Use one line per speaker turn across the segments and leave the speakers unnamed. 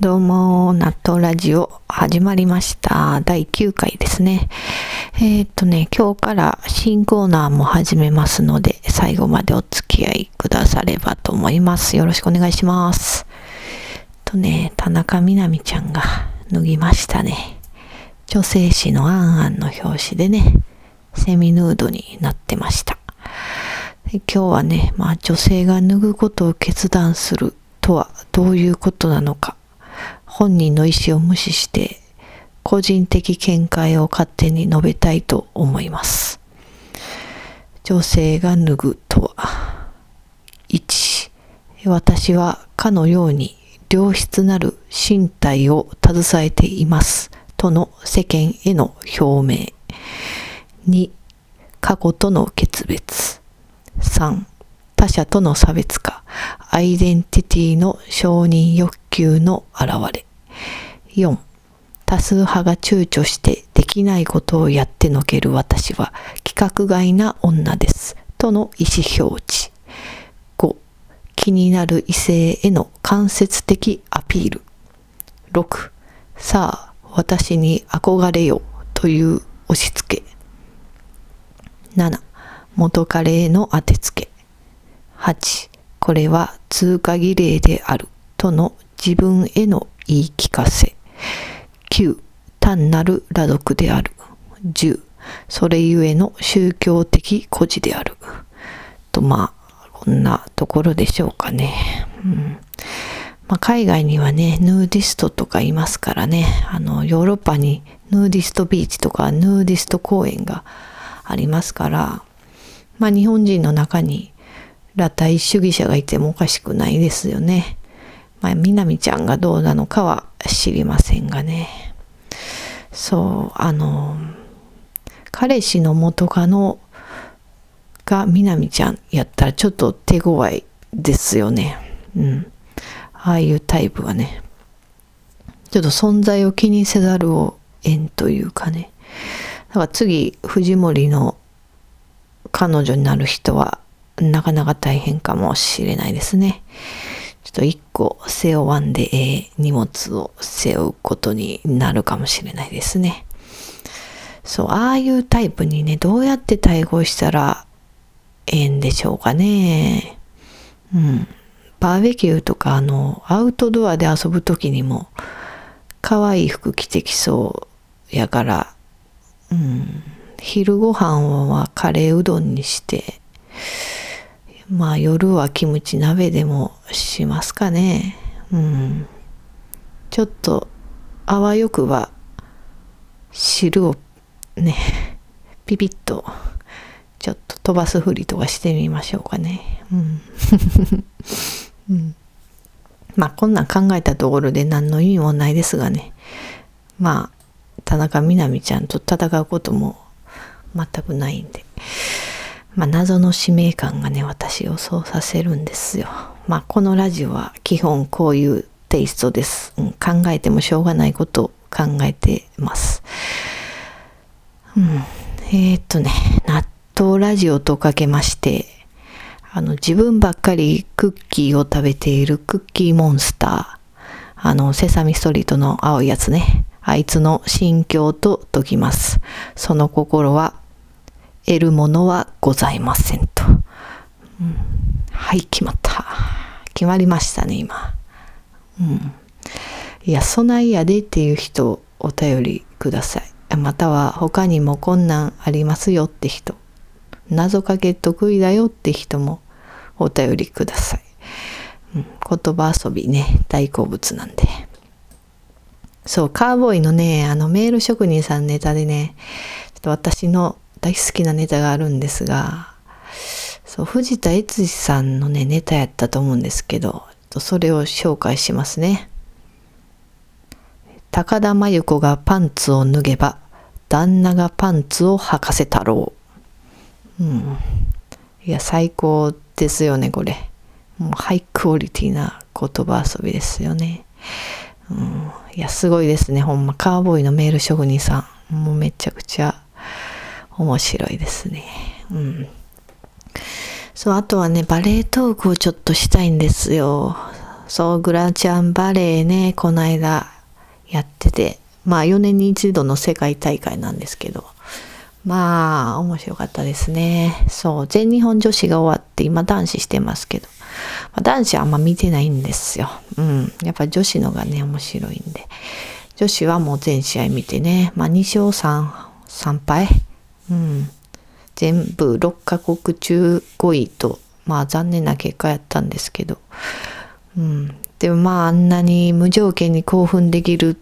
どうも、納豆ラジオ始まりました。第9回ですね。えー、っとね、今日から新コーナーも始めますので、最後までお付き合いくださればと思います。よろしくお願いします。とね、田中みな実ちゃんが脱ぎましたね。女性誌のあんあんの表紙でね、セミヌードになってました。今日はね、まあ女性が脱ぐことを決断するとはどういうことなのか本人の意思を無視して個人的見解を勝手に述べたいと思います。女性が脱ぐとは1私はかのように良質なる身体を携えていますとの世間への表明。2過去との決別。3他者との差別化。アイデンティティの承認欲求の表れ。4多数派が躊躇してできないことをやってのける私は規格外な女です。との意思表示。5気になる異性への間接的アピール。6さあ私に憧れよという押し付け。7元彼への当てつけ。8これは通過儀礼であるとの自分への言い聞かせ。9、単なる裸族である。10、それゆえの宗教的孤児である。と、まあ、こんなところでしょうかね。うんまあ、海外にはね、ヌーディストとかいますからね、あの、ヨーロッパにヌーディストビーチとかヌーディスト公園がありますから、まあ、日本人の中に裸体主義者がいてもおかしくないですよね。まあ、みなみちゃんがどうなのかは知りませんがね。そう、あの、彼氏の元カノがみなみちゃんやったらちょっと手強いですよね。うん。ああいうタイプはね。ちょっと存在を気にせざるを得んというかね。だから次、藤森の彼女になる人はなかなか大変かもしれないですね。ちょっと一個背負わんで、えー、荷物を背負うことになるかもしれないですね。そう、ああいうタイプにね、どうやって対応したらええんでしょうかね。うん。バーベキューとか、あの、アウトドアで遊ぶ時にも、可愛い服着てきそうやから、うん。昼ご飯はカレーうどんにして、まあ夜はキムチ鍋でもしますかね。うん。ちょっとあわよくば汁をね、ピピッとちょっと飛ばすふりとかしてみましょうかね。うん。うん、まあこんなん考えたところで何の意味もないですがね。まあ田中みな実ちゃんと戦うことも全くないんで。まあ、謎の使命感がね、私をそうさせるんですよ。まあ、このラジオは基本こういうテイストです。うん、考えてもしょうがないことを考えてます。うん、えー、っとね、納豆ラジオとかけまして、あの、自分ばっかりクッキーを食べているクッキーモンスター。あの、セサミストリートの青いやつね。あいつの心境と解きます。その心は得るものはございませんと。うん、はい、決まった。決まりましたね、今。うん。いや、そないやでっていう人、お便りください。または、他にもこんなんありますよって人。謎かけ得意だよって人もお便りください。うん、言葉遊びね、大好物なんで。そう、カーボーイのね、あのメール職人さんネタでね、ちょっと私の大好きなネタがあるんですが、そう、藤田悦司さんのね、ネタやったと思うんですけど、それを紹介しますね。高田真由子がパンツを脱げば、旦那がパンツを履かせたろう。うん。いや、最高ですよね、これ。もうハイクオリティな言葉遊びですよね。うん。いや、すごいですね。ほんま、カーボーイのメール職人さん。もうめちゃくちゃ面白いですね。うん。そう、あとはね、バレエトークをちょっとしたいんですよ。そう、グラチャンバレーね、この間やってて、まあ4年に一度の世界大会なんですけど、まあ面白かったですね。そう、全日本女子が終わって今男子してますけど、男子はあんま見てないんですよ。うん。やっぱ女子のがね、面白いんで。女子はもう全試合見てね、まあ2勝3、3敗うん。全部6カ国中5位と、まあ残念な結果やったんですけど、うん。でもまああんなに無条件に興奮できるっ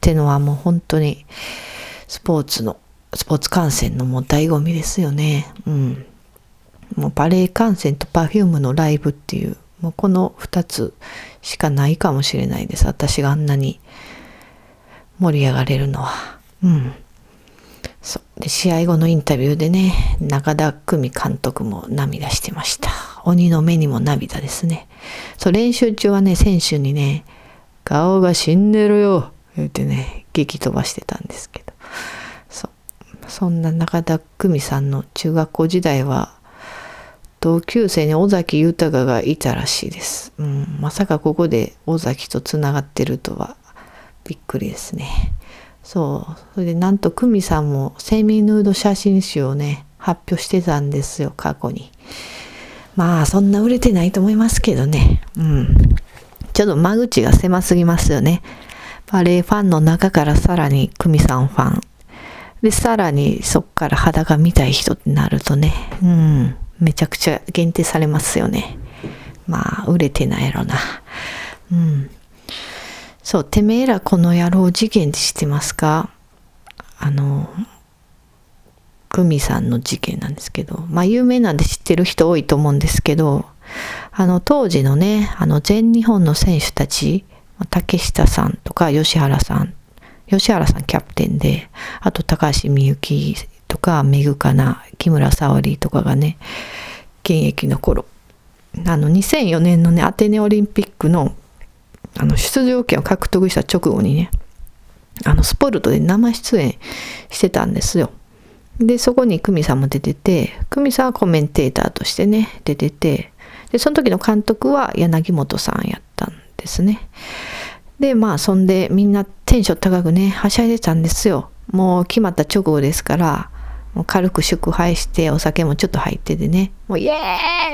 てのはもう本当にスポーツの、スポーツ観戦のもう醍醐味ですよね。うん。もうバレエ観戦と Perfume のライブっていう、もうこの2つしかないかもしれないです。私があんなに盛り上がれるのは。うん。で試合後のインタビューでね中田久美監督も涙してました。鬼の目にも涙ですね。そう練習中はね選手にね顔が死んでるよ言ってね激飛ばしてたんですけど。そう。そんな中田久美さんの中学校時代は同級生に尾崎豊がいたらしいです、うん、まさかここで尾崎とつながってるとはびっくりですね。そう。それでなんと久美さんもセミヌード写真集をね、発表してたんですよ、過去に。まあ、そんな売れてないと思いますけどね。うん。ちょっと間口が狭すぎますよね。バレエファンの中からさらに久美さんファン。で、さらにそっから裸見たい人ってなるとね、うん、めちゃくちゃ限定されますよね。まあ、売れてないやろな。うん。そう、てめえらこの野郎事件って知ってますか？あの、久美さんの事件なんですけど、まあ有名なんで知ってる人多いと思うんですけど、あの当時のね、あの全日本の選手たち、竹下さんとか吉原さん、吉原さんキャプテンで、あと高橋みゆきとか、めぐかな、木村沙織とかがね、現役の頃、あの2004年のね、アテネオリンピックのあの出場権を獲得した直後にねあのスポルトで生出演してたんですよ。でそこに久美さんも出てて久美さんはコメンテーターとしてね出ててでその時の監督は柳本さんやったんですね。でまあそんでみんなテンション高くねはしゃいでたんですよ。もう決まった直後ですからもう軽く祝杯してお酒もちょっと入っててね。もうイエ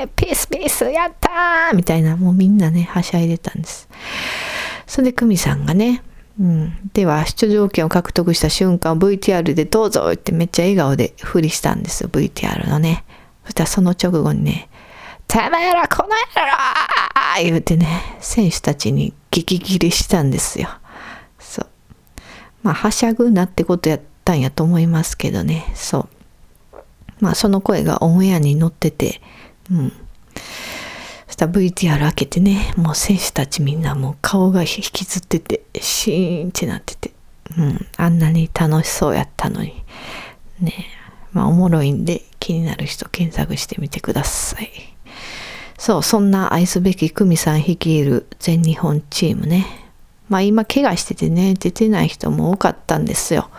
ーイピースピースやったーみたいな。もうみんなねはしゃいでたんです。それで久美さんがねうん、では出場権を獲得した瞬間 VTR でどうぞってめっちゃ笑顔で振りしたんですよ VTR のね。そしたらその直後にね「てめえらこの野郎!」言うてね選手たちに激切れしたんですよ。そう。まあはしゃぐなってことやったんやと思いますけどね。そう。まあその声がオンエアに乗ってて、うん。そしたら VTR 開けてね、もう選手たちみんなもう顔が引きずってて、シーンってなってて、うん。あんなに楽しそうやったのに。ねまあおもろいんで気になる人検索してみてください。そう、そんな愛すべき久美さん率いる全日本チームね。まあ今怪我しててね、出てない人も多かったんですよ。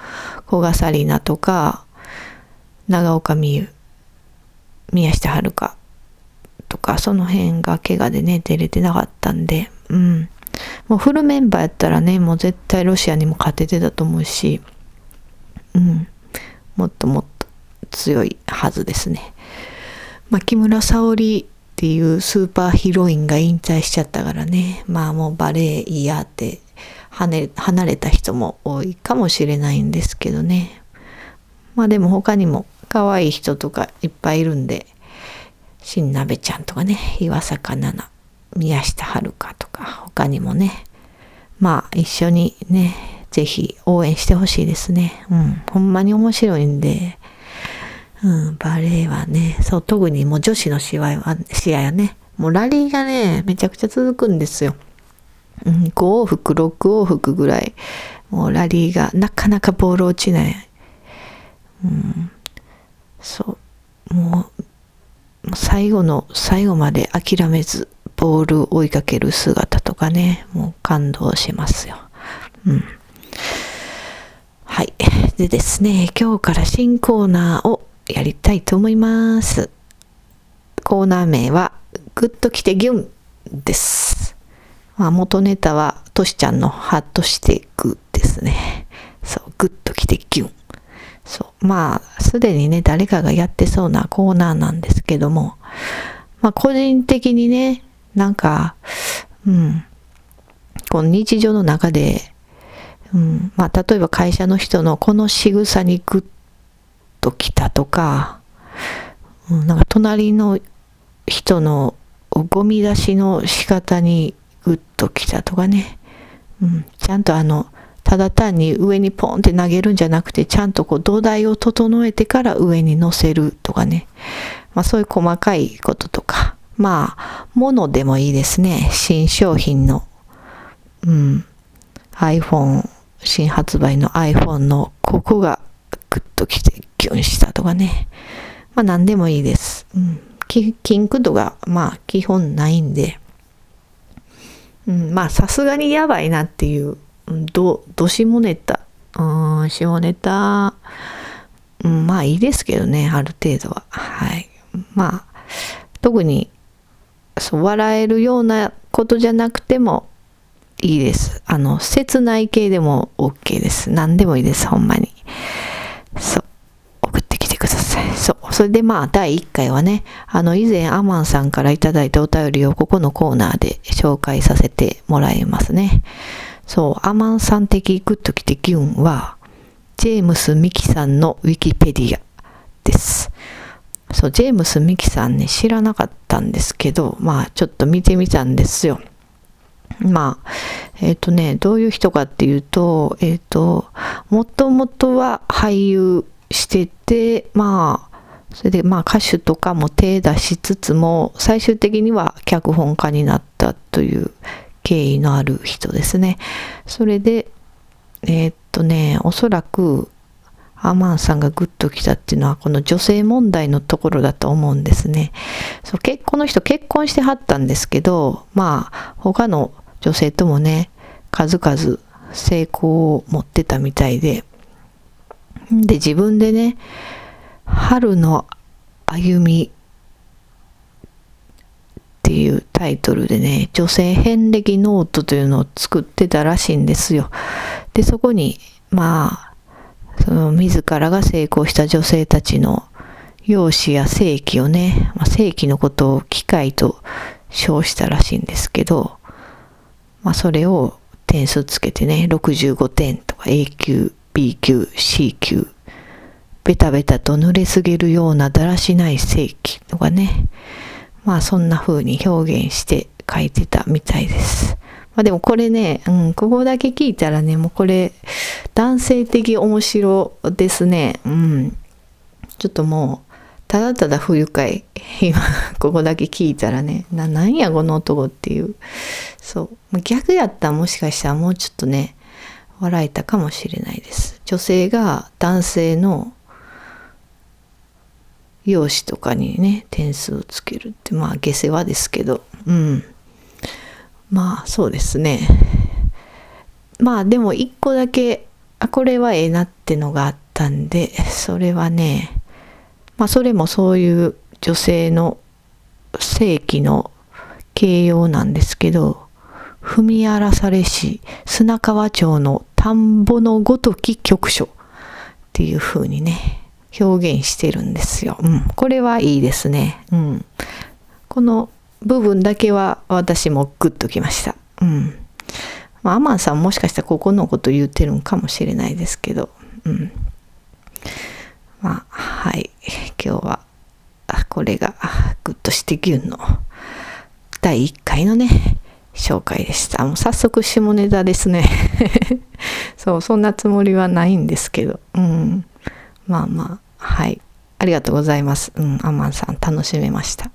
古賀紗理那とか、長岡美優、宮下遥とか、その辺が怪我でね、出れてなかったんで、うん。もうフルメンバーやったらね、もう絶対ロシアにも勝ててたと思うし、うん。もっともっと強いはずですね。まあ、木村沙織っていうスーパーヒロインが引退しちゃったからね、まあもうバレエ嫌って離れた人も多いかもしれないんですけどね。まあでも他にも可愛い人とかいっぱいいるんで、新鍋ちゃんとかね、岩坂奈々、宮下遥とか、他にもね、まあ一緒にね、ぜひ応援してほしいですね。うん、ほんまに面白いんで、うん、バレエはね、そう、特にもう女子の試合は、試合はね、もうラリーがね、めちゃくちゃ続くんですよ。うん、5往復、6往復ぐらい、もうラリーがなかなかボール落ちない。うん、そう。もう最後の最後まで諦めずボールを追いかける姿とかね。もう感動しますよ。うん。はい。でですね今日から新コーナーをやりたいと思います。コーナー名はグッときてギュンです。まあ、元ネタはとしちゃんのハッとしてグですね。そう、グッときてギュン。そう。まあ、すでにね、誰かがやってそうなコーナーなんですけども、まあ、個人的にね、なんか、うん、この日常の中で、うん、まあ、例えば会社の人のこの仕草にグッときたとか、うん、なんか隣の人のゴミ出しの仕方にグッときたとかね、うん、ちゃんとあの、ただ単に上にポンって投げるんじゃなくて、ちゃんとこう土台を整えてから上に乗せるとかね。まあそういう細かいこととか。まあ、物でもいいですね。新商品の、うん、iPhone、新発売の iPhone のここがグッときてギュンしたとかね。まあ何でもいいです。うん、金駆度がまあ基本ないんで、うん、まあさすがにやばいなっていうど、どしもネタ、うん、下ネタ、うん、まあいいですけどね、ある程度は。はい。まあ、特に、そう、笑えるようなことじゃなくてもいいです。あの、切ない系でも OK です。何でもいいです、ほんまに。そう。送ってきてください。そう。それでまあ、第1回はね、あの、以前アマンさんからいただいたお便りをここのコーナーで紹介させてもらいますね。そう、アマンさん的グッときてギュンは、ジェームス・ミキさんのウィキペディアです。そう、ジェームス・ミキさんね、知らなかったんですけど、まあ、ちょっと見てみたんですよ。まあ、えっ、ー、とね、どういう人かっていうと、えっ、ー、と、もともとは俳優してて、まあ、それでまあ歌手とかも手出しつつも、最終的には脚本家になったという経緯のある人ですね。それで、えー、っとね、おそらくアマンさんがグッときたっていうのはこの女性問題のところだと思うんですね。そう結この人結婚してはったんですけど、まあ他の女性ともね、数々成功を持ってたみたいで、で自分でね、春の歩みっていうタイトルでね、女性遍歴ノートというのを作ってたらしいんですよ。で、そこに、まあ、その自らが成功した女性たちの容姿や性器をね、まあ、性器のことを機械と称したらしいんですけど、まあ、それを点数つけてね、65点とか A 級、B 級、C 級、ベタベタと濡れすぎるようなだらしない性器とかね、まあそんな風に表現して書いてたみたいです。まあでもこれね、うん、ここだけ聞いたらね、もうこれ男性的面白ですね。うん。ちょっともう、ただただ不愉快。今、ここだけ聞いたらね、な、なんやこの男っていう。そう。逆やったらもしかしたらもうちょっとね、笑えたかもしれないです。女性が男性の用紙とかにね点数をつけるってまあ下世話ですけどうん。まあそうですね。まあでも一個だけあこれはええなってのがあったんでそれはねまあそれもそういう女性の正規の形容なんですけど踏み荒らされし砂川町の田んぼのごとき局所っていう風にね表現してるんですよ。うん、これはいいですね。うん、この部分だけは私もグッときました。うん。まあ、アマンさんもしかしたらここのこと言ってるんかもしれないですけど、うん。まあ、はい。今日は、これがグッとしてギュンの第1回のね、紹介でした。もう早速下ネタですね。そう、そんなつもりはないんですけど、うん。まあまあ、はい。ありがとうございます。うん、アマンさん楽しめました。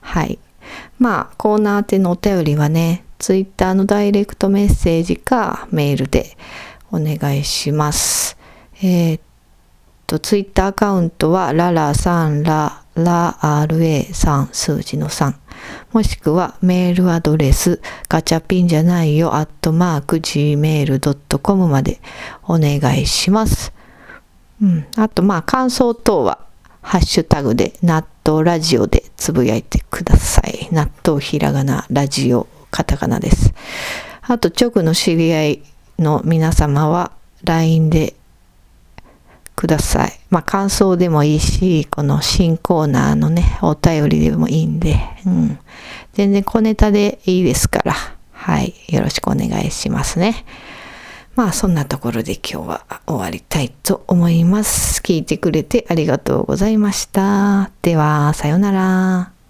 はい。まあ、コーナー宛てのお便りはね、ツイッターのダイレクトメッセージかメールでお願いします。えー、っと、ツイッターアカウントはララさんララ RA3 数字の3もしくはメールアドレスガチャピンじゃないよアットマーク gmail.com までお願いします。うん、あとまあ感想等はハッシュタグで納豆ラジオでつぶやいてください。納豆ひらがなラジオカタカナです。あと、直の知り合いの皆様は LINE でください。まあ、感想でもいいし、この新コーナーのね、お便りでもいいんで、うん。全然小ネタでいいですから、はい。よろしくお願いしますね。まあ、そんなところで今日は終わりたいと思います。聞いてくれてありがとうございました。では、さようなら。